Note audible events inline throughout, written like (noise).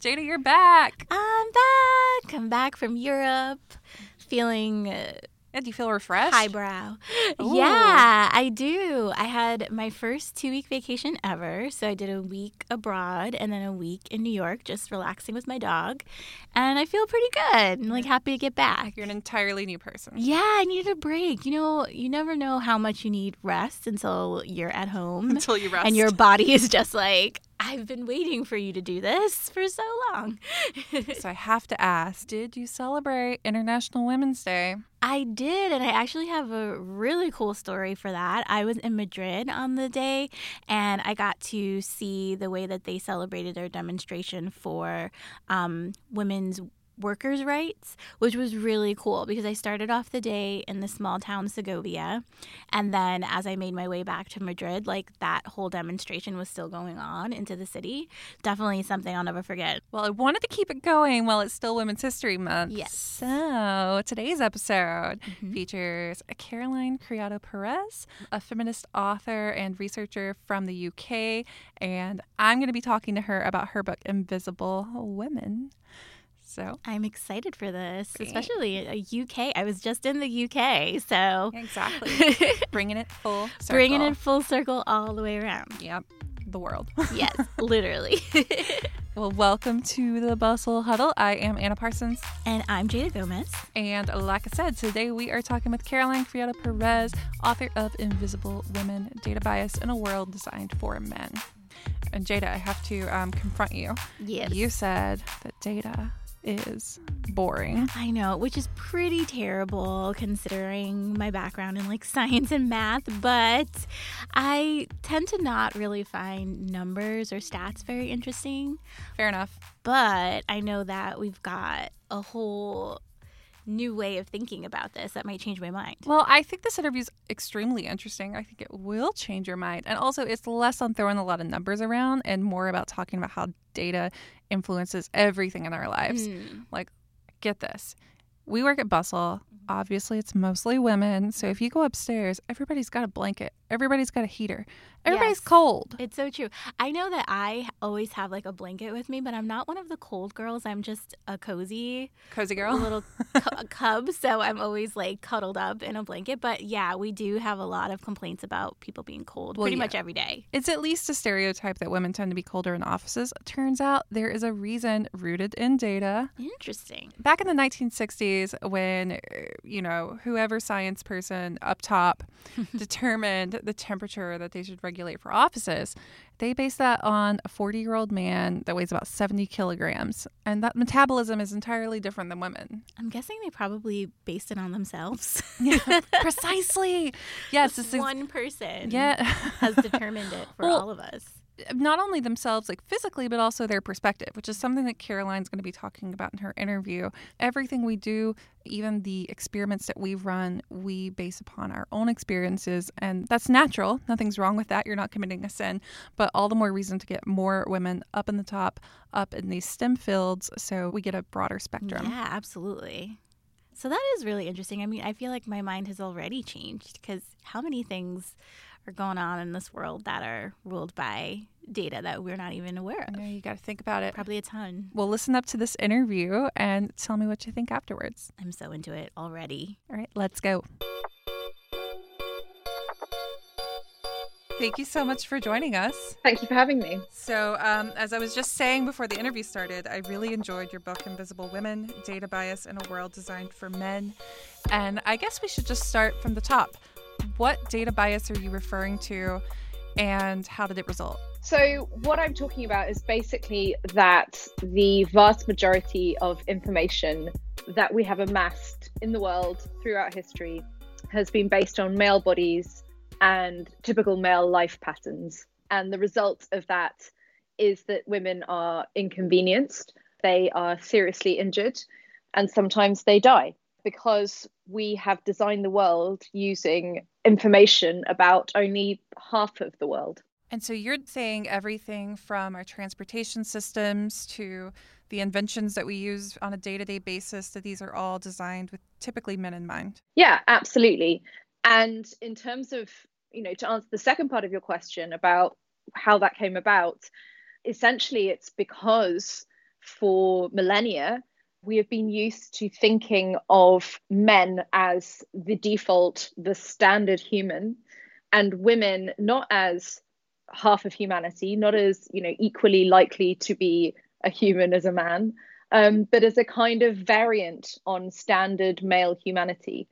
Jada, you're back. I'm back. I'm back from Europe, feeling uh, Yeah, do you feel refreshed? highbrow. Ooh. Yeah, I do. I had my first two week vacation ever. So I did a week abroad and then a week in New York, just relaxing with my dog. And I feel pretty good. I'm like happy to get back. You're an entirely new person. Yeah, I needed a break. You know, you never know how much you need rest until you're at home. Until you rest. And your body is just like, I've been waiting for you to do this for so long. So I have to ask, did you celebrate International Women's Day? I did, and I actually have a really cool story for that. I was in Madrid on the day, and I got to see the way that they celebrated their demonstration for um, women's workers' rights, which was really cool because I started off the day in the small town Segovia, and then as I made my way back to Madrid, like that whole demonstration was still going on into the city. Definitely something I'll never forget. Well, I wanted to keep it going while it's still Women's History Month. Yes. So today's episode Mhm. features Caroline Criado Perez, a feminist author and researcher from the UK. And I'm going to be talking to her about her book, Invisible Women. So, I'm excited for this, Great. especially a UK. I was just in the UK, so exactly. (laughs) Bringing it full circle. bringing it full circle all the way around. Yep. The world. Yes, (laughs) literally. (laughs) well, welcome to the Bustle Huddle. I am Anna Parsons. and I'm Jada Gomez. And like I said, today we are talking with Caroline Criado Perez, author of Invisible Women Data Bias in a World Designed for Men. And Jada, I have to um, confront you. Yes. You said that data is boring. I know, which is pretty terrible considering my background in like (laughs) science and math, but I tend to not really find numbers or stats very interesting. Fair enough. But I know that we've got a whole new way of thinking about this that might change my mind. Well, I think this interview is extremely interesting. I think it will change your mind. And also, it's less on throwing a lot of numbers around and more about talking about how data influences everything in our lives. Mm. Like, get this. We work at Bustle. Obviously, it's mostly women. So if you go upstairs, everybody's got a blanket, everybody's got a heater, everybody's Yes. cold. It's so true. I know that I always have like a blanket with me, but I'm not one of the cold girls. I'm just a cozy Cozy a girl. little (laughs) cu- cub, so I'm always like cuddled up in a blanket. But yeah, we do have a lot of complaints about people being cold Well, pretty yeah. much every day. It's at least a stereotype that women tend to be colder in offices. Turns out there is a reason rooted in data. Interesting. back in the 1960s when uh, you know whoever science person up top (laughs) determined the temperature that they should regulate for offices they base that on a 40 year old man that weighs about 70 kilograms and that metabolism is entirely different than women I'm guessing they probably based it on themselves. yeah (laughs) precisely yes this is one person yeah has determined it for (laughs) Well, all of us. Not only themselves like physically but also their perspective which is something that caroline's going to be talking about in her interview. Everything we do even the experiments that we run we base upon our own experiences and that's natural. Nothing's wrong with that. You're not committing a sin. But all the more reason to get more women up in the top up in these stem fields so we get a broader spectrum. Yeah, absolutely. So that is really interesting. I mean, I feel like my mind has already changed because how many things are going on in this world that are ruled by data that we're not even aware of? know you got to think about it Probably a ton. well listen up to this interview and tell me what you think afterwards I'm so into it already. all right let's go Thank you so much for joining us. Thank you for having me. So, um, as I was just saying before the interview started, I really enjoyed your book, Invisible Women Data Bias in a World Designed for Men. And I guess we should just start from the top. What data bias are you referring to, and how did it result? So, what I'm talking about is basically that the vast majority of information that we have amassed in the world throughout history has been based on male bodies and typical male life patterns. And the result of that is that women are inconvenienced they are seriously injured and sometimes they die because we have designed the world using information about only half of the world. And so you're saying everything from our transportation systems to the inventions that we use on a day to day basis, that these are all designed with typically men in mind. Yeah, absolutely. And in terms of, you know, to answer the second part of your question about how that came about, essentially it's because for millennia, we have been used to thinking of men as the default, the standard human, and women not as half of humanity, not as you know equally likely to be a human as a man, um, but as a kind of variant on standard male humanity.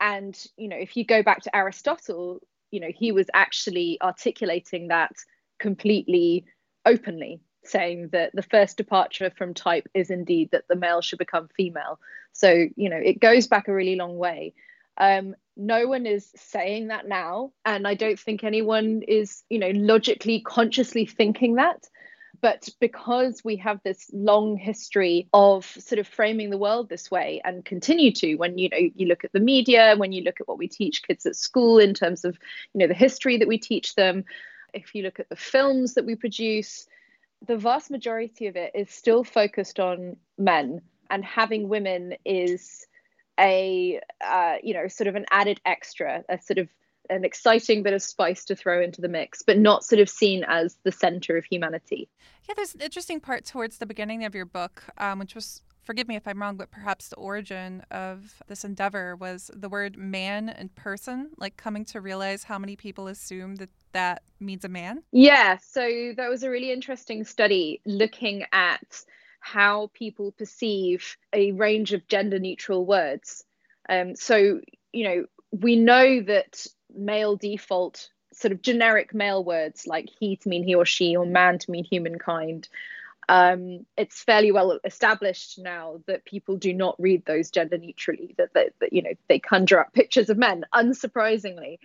And you know, if you go back to Aristotle, you know, he was actually articulating that completely openly saying that the first departure from type is indeed that the male should become female. So, you know, it goes back a really long way. Um, no one is saying that now. And I don't think anyone is, you know, logically, consciously thinking that. But because we have this long history of sort of framing the world this way and continue to, when you know you look at the media, when you look at what we teach kids at school in terms of you know the history that we teach them, if you look at the films that we produce, the vast majority of it is still focused on men, and having women is a uh, you know sort of an added extra, a sort of an exciting bit of spice to throw into the mix, but not sort of seen as the center of humanity. Yeah, there's an interesting part towards the beginning of your book, um, which was forgive me if I'm wrong, but perhaps the origin of this endeavor was the word man and person, like coming to realize how many people assume that that means a man? Yeah, so that was a really interesting study looking at how people perceive a range of gender neutral words. Um, so, you know, we know that male default, sort of generic male words like he to mean he or she, or man to mean humankind, um, it's fairly well established now that people do not read those gender neutrally that, that, that you know they conjure up pictures of men unsurprisingly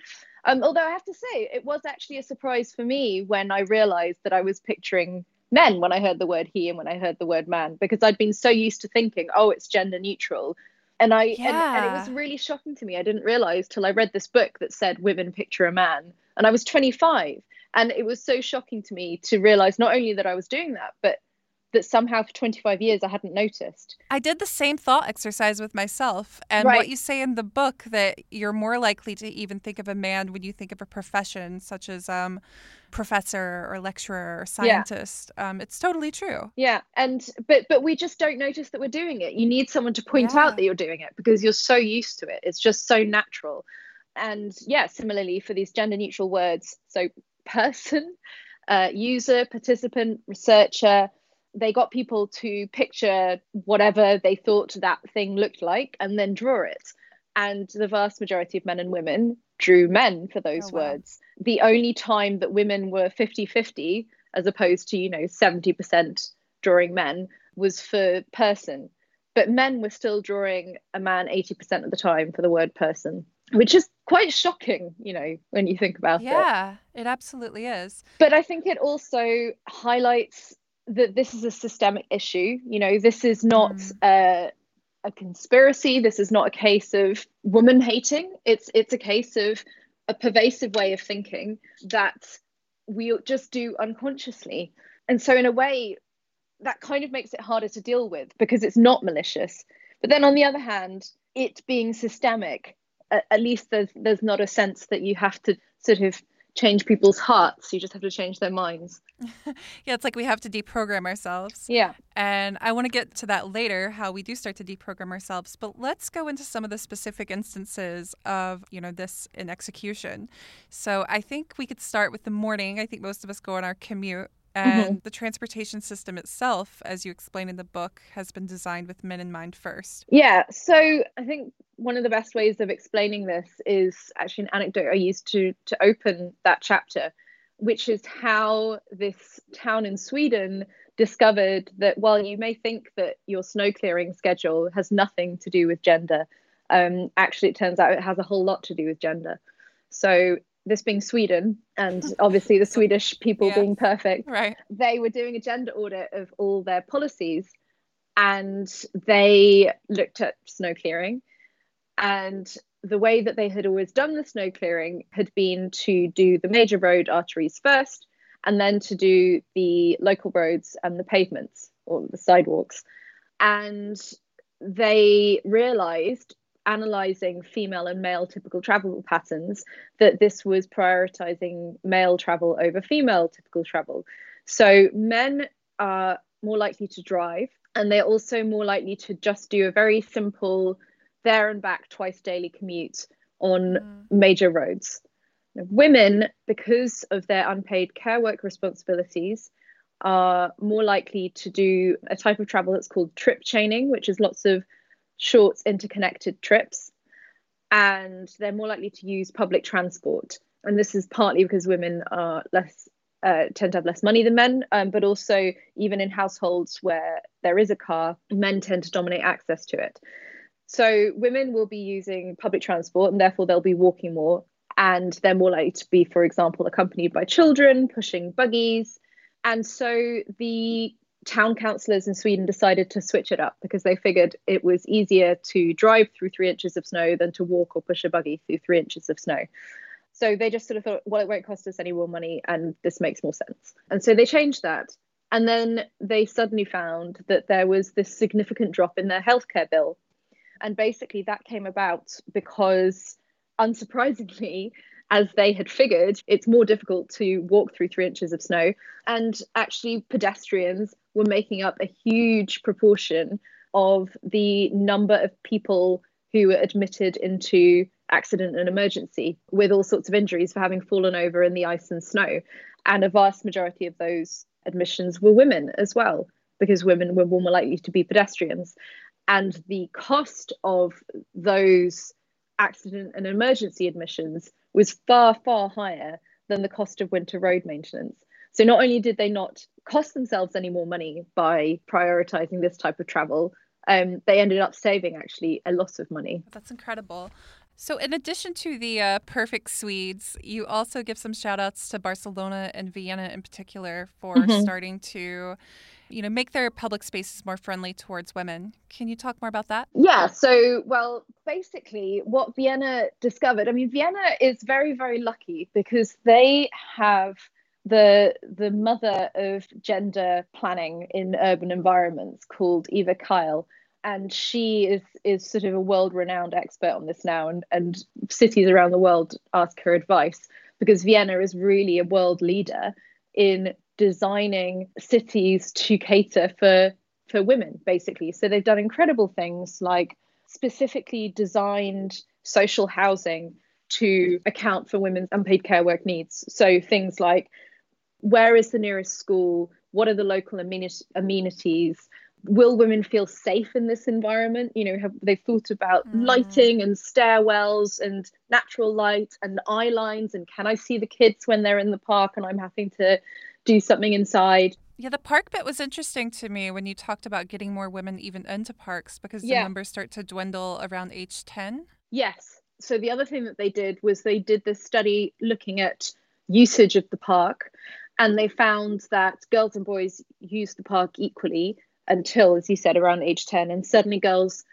um, although I have to say, it was actually a surprise for me when I realized that I was picturing men when I heard the word he and when I heard the word man, because I'd been so used to thinking, oh, it's gender neutral. And I yeah. and, and it was really shocking to me. I didn't realize till I read this book that said women picture a man. And I was 25. And it was so shocking to me to realize not only that I was doing that, but that somehow for 25 years I hadn't noticed. I did the same thought exercise with myself. And right. what you say in the book that you're more likely to even think of a man when you think of a profession such as um, professor or lecturer or scientist. Yeah. Um, it's totally true. Yeah. And but but we just don't notice that we're doing it. You need someone to point yeah. out that you're doing it because you're so used to it. It's just so natural. And yeah, similarly for these gender neutral words, so person, uh, user, participant, researcher, they got people to picture whatever they thought that thing looked like and then draw it. And the vast majority of men and women drew men for those oh, wow. words. The only time that women were 50 50, as opposed to, you know, 70% drawing men, was for person. But men were still drawing a man 80% of the time for the word person, which is quite shocking, you know, when you think about yeah, it. Yeah, it absolutely is. But I think it also highlights that this is a systemic issue. You know, this is not mm. a, a conspiracy. This is not a case of woman hating. It's it's a case of a pervasive way of thinking that we just do unconsciously. And so, in a way, that kind of makes it harder to deal with because it's not malicious. But then, on the other hand, it being systemic, at, at least there's there's not a sense that you have to sort of change people's hearts. You just have to change their minds. (laughs) yeah, it's like we have to deprogram ourselves. Yeah. And I want to get to that later, how we do start to deprogram ourselves. But let's go into some of the specific instances of, you know, this in execution. So I think we could start with the morning. I think most of us go on our commute. And mm-hmm. the transportation system itself, as you explain in the book, has been designed with men in mind first. Yeah. So I think one of the best ways of explaining this is actually an anecdote I used to to open that chapter, which is how this town in Sweden discovered that while you may think that your snow clearing schedule has nothing to do with gender, um, actually it turns out it has a whole lot to do with gender. So this being Sweden, and (laughs) obviously the Swedish people Yeah. being perfect, Right. they were doing a gender audit of all their policies and they looked at snow clearing. And the way that they had always done the snow clearing had been to do the major road arteries first and then to do the local roads and the pavements or the sidewalks. And they realized analyzing female and male typical travel patterns that this was prioritizing male travel over female typical travel. So men are more likely to drive and they're also more likely to just do a very simple there and back twice daily commute on major roads. Women, because of their unpaid care work responsibilities, are more likely to do a type of travel that's called trip chaining, which is lots of short interconnected trips. And they're more likely to use public transport. And this is partly because women are less uh, tend to have less money than men, um, but also even in households where there is a car, men tend to dominate access to it. So women will be using public transport and therefore they'll be walking more. And they're more likely to be, for example, accompanied by children, pushing buggies. And so the town councillors in Sweden decided to switch it up because they figured it was easier to drive through three inches of snow than to walk or push a buggy through three inches of snow. So they just sort of thought, well, it won't cost us any more money and this makes more sense. And so they changed that. And then they suddenly found that there was this significant drop in their healthcare bill. And basically, that came about because, unsurprisingly, (laughs) as they had figured, it's more difficult to walk through three inches of snow. And actually, pedestrians were making up a huge proportion of the number of people who were admitted into accident and emergency with all sorts of injuries for having fallen over in the ice and snow. And a vast majority of those admissions were women as well, because women were more likely to be pedestrians. And the cost of those accident and emergency admissions was far, far higher than the cost of winter road maintenance. So not only did they not cost themselves any more money by prioritizing this type of travel, um, they ended up saving actually a lot of money. That's incredible. So, in addition to the uh, perfect Swedes, you also give some shout outs to Barcelona and Vienna in particular for Mhm. starting to, you know, make their public spaces more friendly towards women. Can you talk more about that? Yeah, so well, basically, what Vienna discovered, I mean, Vienna is very, very lucky because they have the the mother of gender planning in urban environments called Eva Kail. And she is is sort of a world renowned expert on this now, and, and cities around the world ask her advice because Vienna is really a world leader in designing cities to cater for for women basically. So they've done incredible things like specifically designed social housing to account for women's unpaid care work needs. So things like where is the nearest school? What are the local ameni- amenities? Will women feel safe in this environment? You know have they thought about Mm. lighting and stairwells and natural light and eye lines? And can i see the kids when they're in the park and i'm having to do something inside Yeah, the park bit was interesting to me when you talked about getting more women even into parks because the Yeah. numbers start to dwindle around age 10. Yes. So the other thing that they did was they did this study looking at usage of the park, and they found that girls and boys use the park equally until, as you said, around age 10, and suddenly girls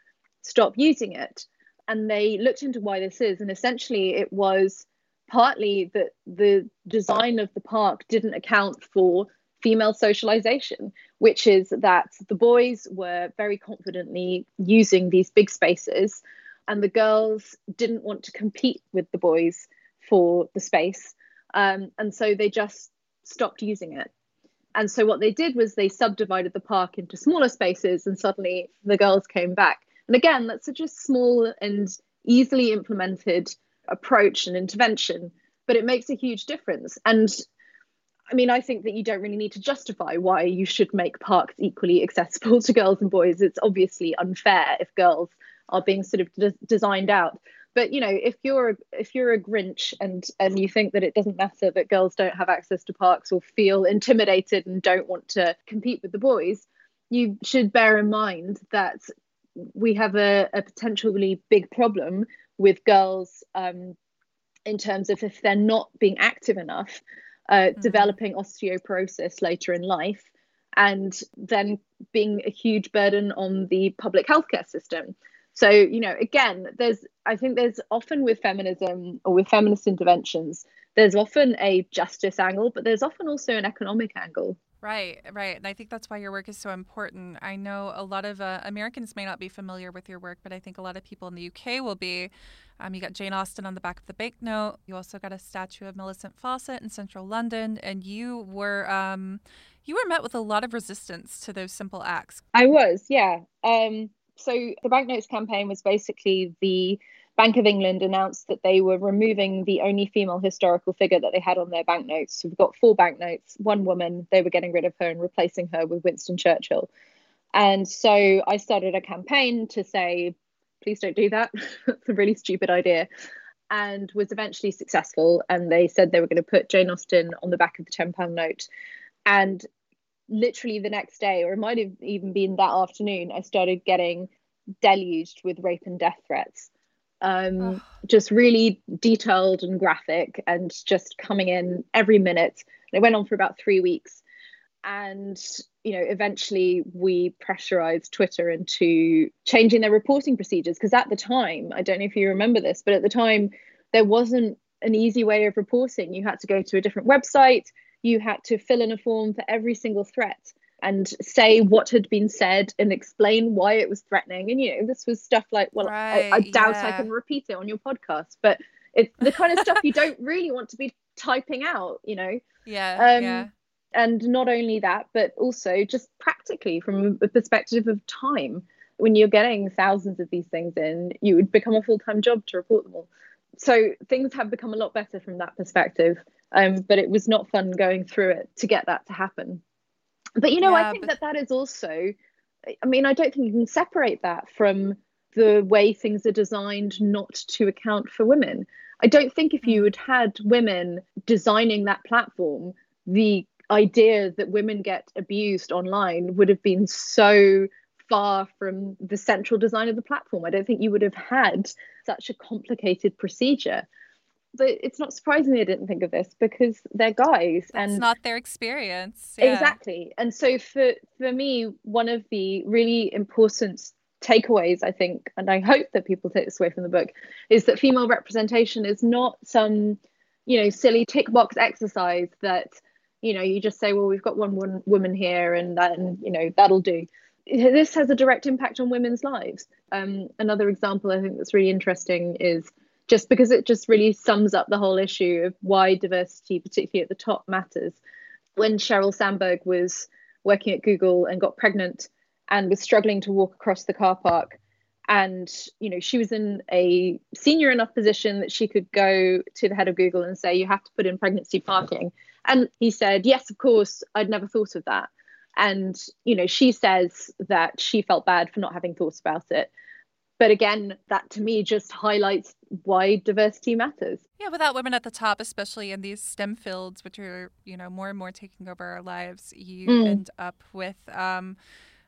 stop using it. And they looked into why this is, and essentially it was partly that the design of the park didn't account for female socialization, which is that the boys were very confidently using these big spaces and the girls didn't want to compete with the boys for the space. Um, and so they just stopped using it. And so what they did was they subdivided the park into smaller spaces, and suddenly the girls came back. And again, that's such a small and easily implemented approach and intervention, but it makes a huge difference. And I mean, I think that you don't really need to justify why you should make parks equally (laughs) accessible to girls and boys. It's obviously unfair if girls are being sort of de- designed out. But you know, if you're a, if you're a Grinch and and you think that it doesn't matter that girls don't have access to parks or feel intimidated and don't want to compete with the boys, you should bear in mind that we have a, a potentially big problem with girls um, in terms of if they're not being active enough, uh, mm-hmm. developing osteoporosis later in life, and then being a huge burden on the public healthcare system. So, you know, again, there's, I think there's often with feminism or with feminist interventions, there's often a justice angle, but there's often also an economic angle. Right, right. And I think that's why your work is so important. I know a lot of uh, Americans may not be familiar with your work, but I think a lot of people in the UK will be. Um, you got Jane Austen on the back of the banknote. You also got a statue of Millicent Fawcett in central London, and you were um, you were met with a lot of resistance to those simple acts. I was, yeah. Um, so the banknotes campaign was basically the Bank of England announced that they were removing the only female historical figure that they had on their banknotes. So we've got four banknotes, one woman, they were getting rid of her and replacing her with Winston Churchill. And so I started a campaign to say, please don't do that. (laughs) it's a really stupid idea. And was eventually successful. And they said they were going to put Jane Austen on the back of the £10 note. And literally the next day, or it might have even been that afternoon, I started getting deluged with rape and death threats um, just really detailed and graphic and just coming in every minute. it went on for about three weeks. And, you know, eventually we pressurized Twitter into changing their reporting procedures. Because at the time, I don't know if you remember this, but at the time, there wasn't an easy way of reporting. You had to go to a different website, you had to fill in a form for every single threat and say what had been said and explain why it was threatening. And you know, this was stuff like, well, right, I, I, doubt yeah. I can repeat it on your podcast, but it's the kind of stuff you (laughs) don't really want to be typing out, you know. Yeah. Um, yeah. And not only that, but also just practically from a perspective of time, when you're getting thousands of these things in, you would become a full time job to report them all. So things have become a lot better from that perspective. Um, but it was not fun going through it to get that to happen. But you know, yeah, I think but... that that is also, I mean, I don't think you can separate that from the way things are designed not to account for women. I don't think if you hmm. had had women designing that platform, the idea that women get abused online would have been so far from the central design of the platform. I don't think you would have had such a complicated procedure but it's not surprising they didn't think of this because they're guys and not their experience. Yeah. Exactly. And so for for me, one of the really important takeaways, I think, and I hope that people take this away from the book, is that female representation is not some, you know, silly tick box exercise that, you know, you just say, well, we've got one, one woman here and then, you know, that'll do. This has a direct impact on women's lives. Um, another example I think that's really interesting is just because it just really sums up the whole issue of why diversity, particularly at the top, matters. When Sheryl Sandberg was working at Google and got pregnant and was struggling to walk across the car park, and you know she was in a senior enough position that she could go to the head of Google and say, "You have to put in pregnancy parking," and he said, "Yes, of course. I'd never thought of that." And you know she says that she felt bad for not having thought about it but again that to me just highlights why diversity matters yeah without women at the top especially in these stem fields which are you know more and more taking over our lives you mm. end up with um,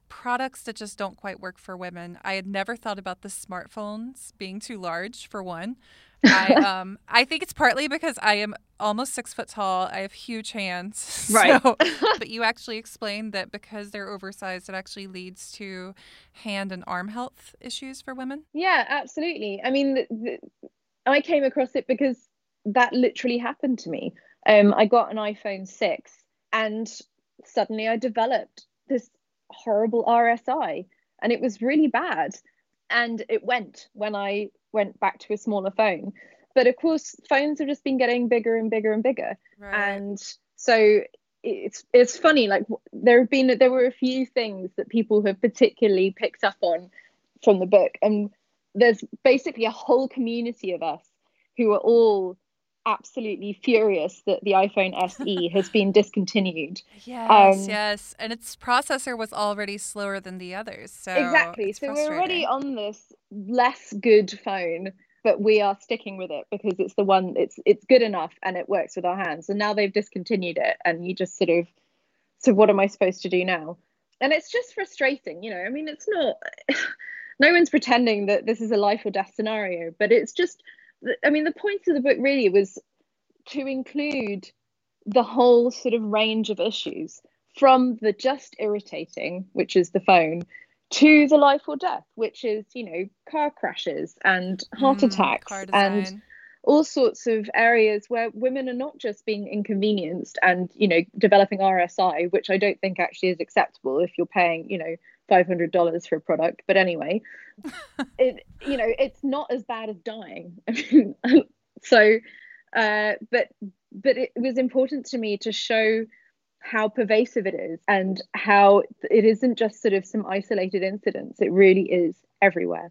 products that just don't quite work for women i had never thought about the smartphones being too large for one I um I think it's partly because I am almost six foot tall. I have huge hands. (laughs) Right. So, (laughs) but you actually explained that because they're oversized, it actually leads to hand and arm health issues for women. Yeah, absolutely. I mean, the, the, I came across it because that literally happened to me. Um, I got an iPhone six, and suddenly I developed this horrible RSI, and it was really bad. And it went when I went back to a smaller phone. But of course, phones have just been getting bigger and bigger and bigger. Right. And so it's it's funny like there have been there were a few things that people have particularly picked up on from the book and there's basically a whole community of us who are all absolutely furious that the iPhone SE (laughs) has been discontinued. Yes, um, yes, and its processor was already slower than the others. So exactly. So we're already on this less good phone, but we are sticking with it because it's the one. It's it's good enough and it works with our hands. And now they've discontinued it, and you just sort of. So what am I supposed to do now? And it's just frustrating, you know. I mean, it's not. (sighs) no one's pretending that this is a life or death scenario, but it's just I mean, the point of the book really was to include the whole sort of range of issues from the just irritating, which is the phone, to the life or death, which is, you know, car crashes and heart mm, attacks and all sorts of areas where women are not just being inconvenienced and, you know, developing RSI, which I don't think actually is acceptable if you're paying, you know, $500 for a product. But anyway, (laughs) it, you know, it's not as bad as dying. (laughs) so, uh, but, but it was important to me to show how pervasive it is and how it isn't just sort of some isolated incidents. It really is everywhere.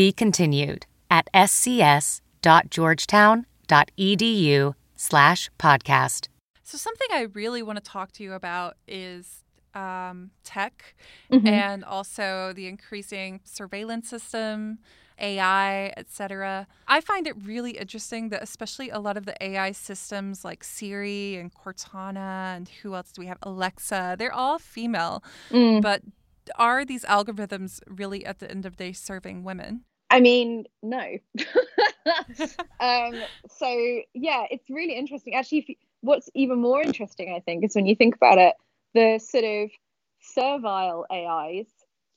Be continued at scs.georgetown.edu slash podcast. So something I really want to talk to you about is um, tech mm-hmm. and also the increasing surveillance system AI, etc. I find it really interesting that especially a lot of the AI systems like Siri and Cortana and who else do we have? Alexa, they're all female. Mm. But are these algorithms really at the end of the day serving women? I mean, no. (laughs) um, so yeah, it's really interesting. Actually, you, what's even more interesting, I think, is when you think about it, the sort of servile AIs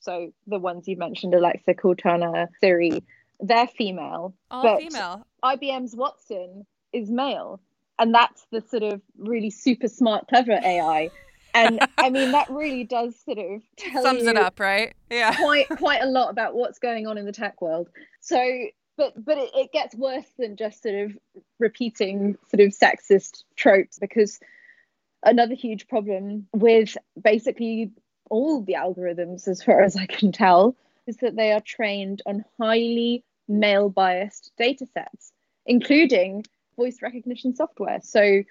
so the ones you mentioned, Alexa, Cortana, Siri, they're female. All but female. IBM's Watson is male. And that's the sort of really super smart, clever AI. And I mean, that really does sort of (laughs) tell sums it up, right? Yeah, quite quite a lot about what's going on in the tech world. So, but but it, it gets worse than just sort of repeating sort of sexist tropes because another huge problem with basically all the algorithms, as far as I can tell, is that they are trained on highly male biased data sets, including voice recognition software. So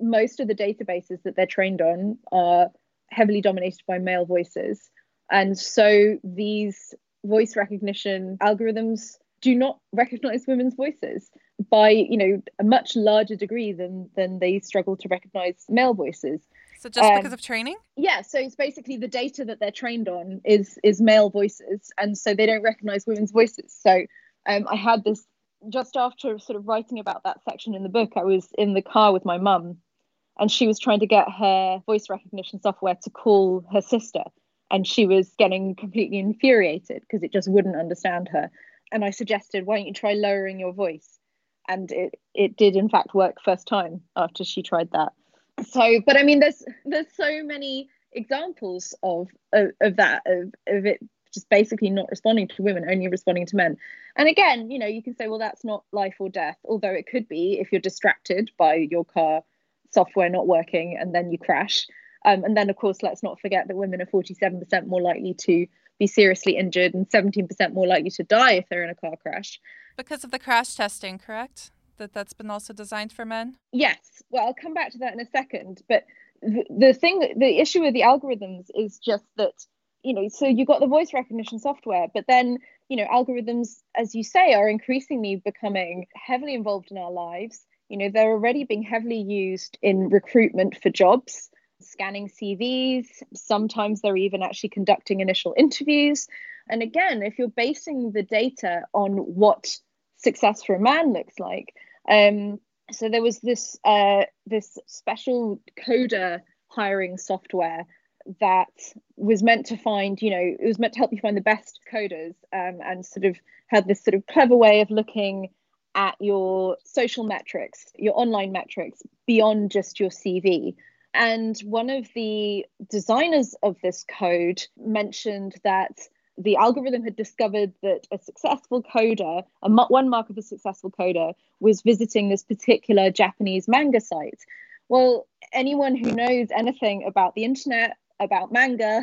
most of the databases that they're trained on are heavily dominated by male voices. And so these voice recognition algorithms do not recognize women's voices by you know a much larger degree than than they struggle to recognize male voices so just um, because of training? Yeah. So it's basically the data that they're trained on is is male voices, and so they don't recognize women's voices. So um, I had this just after sort of writing about that section in the book. I was in the car with my mum, and she was trying to get her voice recognition software to call her sister, and she was getting completely infuriated because it just wouldn't understand her. And I suggested, why don't you try lowering your voice? And it it did in fact work first time after she tried that so but i mean there's there's so many examples of of, of that of, of it just basically not responding to women only responding to men and again you know you can say well that's not life or death although it could be if you're distracted by your car software not working and then you crash um, and then of course let's not forget that women are 47% more likely to be seriously injured and 17% more likely to die if they're in a car crash because of the crash testing correct that that's been also designed for men? Yes. Well, I'll come back to that in a second. But the, the thing, the issue with the algorithms is just that, you know, so you've got the voice recognition software, but then, you know, algorithms, as you say, are increasingly becoming heavily involved in our lives. You know, they're already being heavily used in recruitment for jobs, scanning CVs. Sometimes they're even actually conducting initial interviews. And again, if you're basing the data on what success for a man looks like, um, so there was this uh, this special coder hiring software that was meant to find, you know, it was meant to help you find the best coders um, and sort of had this sort of clever way of looking at your social metrics, your online metrics beyond just your CV. And one of the designers of this code mentioned that the algorithm had discovered that a successful coder, a one mark of a successful coder, was visiting this particular Japanese manga site. Well, anyone who knows anything about the internet, about manga,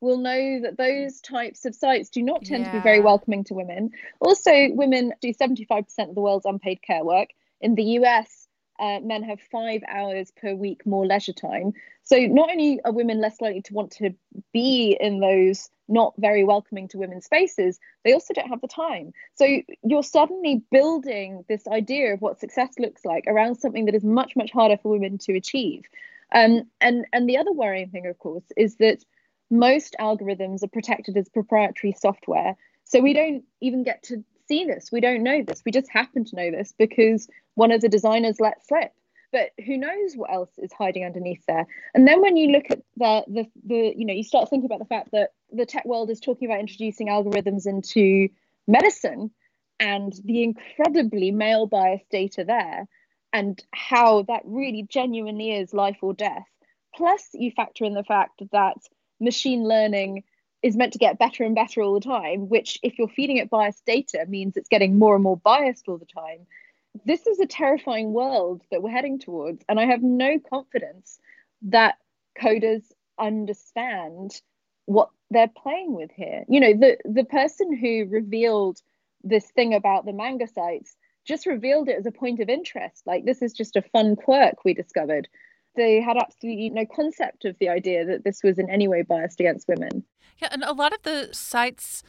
will know that those types of sites do not tend yeah. to be very welcoming to women. Also, women do 75% of the world's unpaid care work. In the US, uh, men have five hours per week more leisure time. So not only are women less likely to want to be in those not very welcoming to women spaces, they also don't have the time. So you're suddenly building this idea of what success looks like around something that is much, much harder for women to achieve. Um, and, and the other worrying thing, of course, is that most algorithms are protected as proprietary software. So we don't even get to see this. We don't know this. We just happen to know this because one of the designers let slip. But who knows what else is hiding underneath there? And then when you look at the the the you know you start thinking about the fact that the tech world is talking about introducing algorithms into medicine and the incredibly male biased data there and how that really genuinely is life or death. Plus, you factor in the fact that machine learning is meant to get better and better all the time, which, if you're feeding it biased data, means it's getting more and more biased all the time. This is a terrifying world that we're heading towards. And I have no confidence that coders understand what they're playing with here. You know, the, the person who revealed this thing about the manga sites just revealed it as a point of interest. Like, this is just a fun quirk we discovered they had absolutely no concept of the idea that this was in any way biased against women. Yeah, and a lot of the sites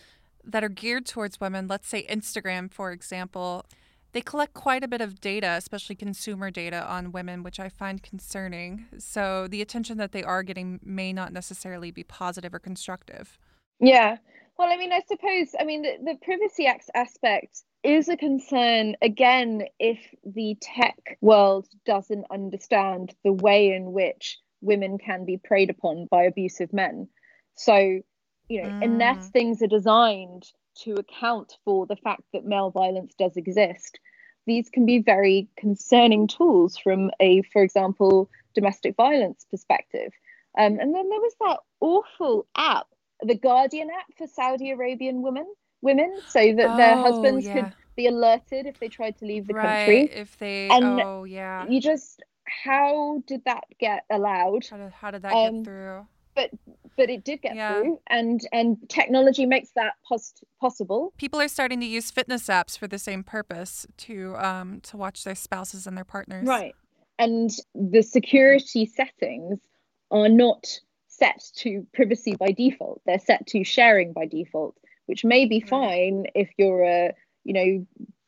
that are geared towards women, let's say Instagram, for example, they collect quite a bit of data, especially consumer data on women, which I find concerning. So the attention that they are getting may not necessarily be positive or constructive. Yeah. Well, I mean, I suppose, I mean, the, the privacy aspect is a concern again if the tech world doesn't understand the way in which women can be preyed upon by abusive men. So, you know, mm. unless things are designed to account for the fact that male violence does exist, these can be very concerning tools from a, for example, domestic violence perspective. Um, and then there was that awful app, the Guardian app for Saudi Arabian women women so that oh, their husbands yeah. could be alerted if they tried to leave the right, country. If they, and oh yeah, you just how did that get allowed? How did, how did that um, get through? But but it did get yeah. through, and and technology makes that pos- possible. People are starting to use fitness apps for the same purpose to um to watch their spouses and their partners. Right, and the security settings are not set to privacy by default; they're set to sharing by default which may be fine if you're a you know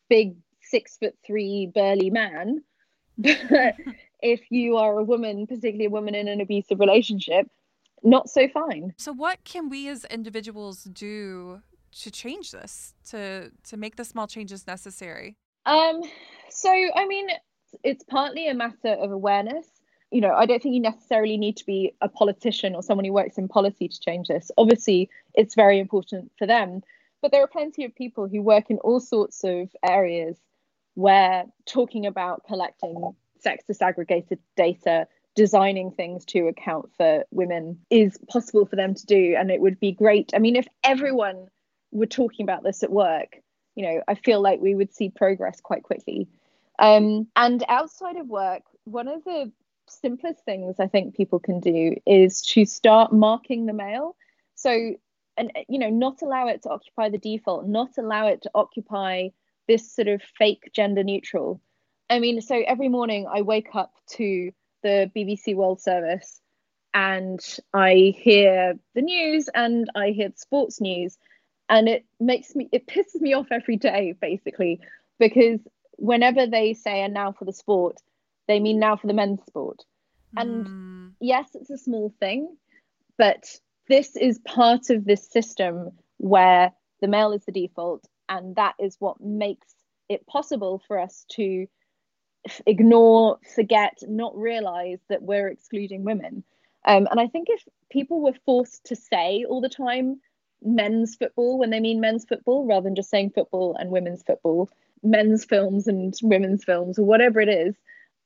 big six foot three burly man (laughs) but (laughs) if you are a woman particularly a woman in an abusive relationship not so fine. So what can we as individuals do to change this to to make the small changes necessary? Um so i mean it's partly a matter of awareness you know, I don't think you necessarily need to be a politician or someone who works in policy to change this. Obviously, it's very important for them. But there are plenty of people who work in all sorts of areas where talking about collecting sex disaggregated data, designing things to account for women is possible for them to do. And it would be great. I mean, if everyone were talking about this at work, you know, I feel like we would see progress quite quickly. Um, and outside of work, one of the simplest things I think people can do is to start marking the male. So, and uh, you know, not allow it to occupy the default, not allow it to occupy this sort of fake gender neutral. I mean, so every morning I wake up to the BBC World Service and I hear the news and I hear the sports news and it makes me it pisses me off every day basically because whenever they say and now for the sport they mean now for the men's sport. And mm. yes, it's a small thing, but this is part of this system where the male is the default, and that is what makes it possible for us to f- ignore, forget, not realize that we're excluding women. Um, and I think if people were forced to say all the time men's football when they mean men's football rather than just saying football and women's football, men's films and women's films or whatever it is,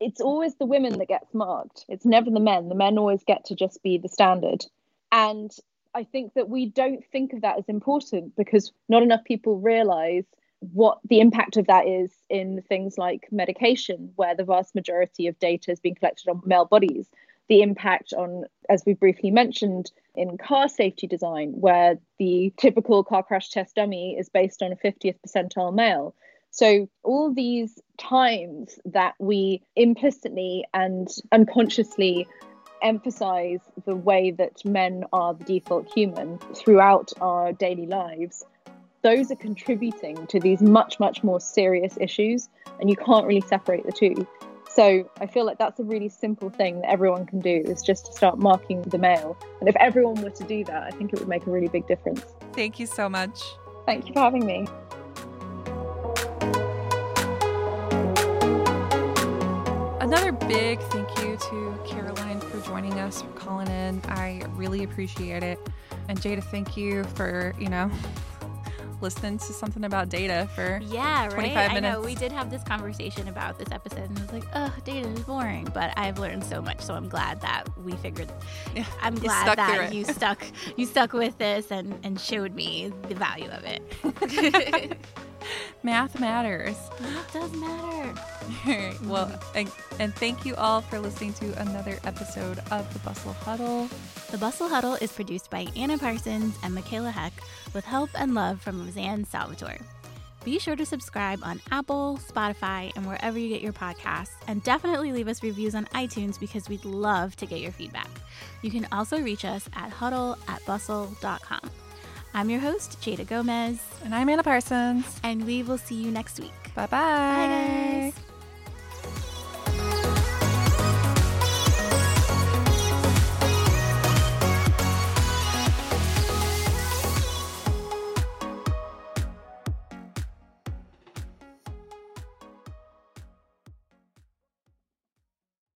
it's always the women that gets marked. It's never the men. The men always get to just be the standard. And I think that we don't think of that as important because not enough people realize what the impact of that is in things like medication, where the vast majority of data is being collected on male bodies. The impact on, as we briefly mentioned, in car safety design, where the typical car crash test dummy is based on a 50th percentile male. So, all these times that we implicitly and unconsciously emphasize the way that men are the default human throughout our daily lives, those are contributing to these much, much more serious issues. And you can't really separate the two. So I feel like that's a really simple thing that everyone can do is just to start marking the male. And if everyone were to do that, I think it would make a really big difference. Thank you so much. Thank you for having me. Another big thank you to Caroline for joining us, for calling in. I really appreciate it. And Jada, thank you for, you know, (laughs) listening to something about data for yeah, 25 right. minutes. I know we did have this conversation about this episode, and I was like, "Oh, data is boring," but I've learned so much, so I'm glad that we figured. Yeah, I'm glad that you stuck you stuck with this and and showed me the value of it. (laughs) (laughs) (laughs) Math matters. That does matter. (laughs) All right. Well, and, and thank you all for listening to another episode of the Bustle Huddle. The Bustle Huddle is produced by Anna Parsons and Michaela Heck with help and love from Roseanne Salvatore. Be sure to subscribe on Apple, Spotify, and wherever you get your podcasts, and definitely leave us reviews on iTunes because we'd love to get your feedback. You can also reach us at huddle at bustle.com. I'm your host, Jada Gomez, And I'm Anna Parsons. and we will see you next week. Bye-bye. Bye, guys.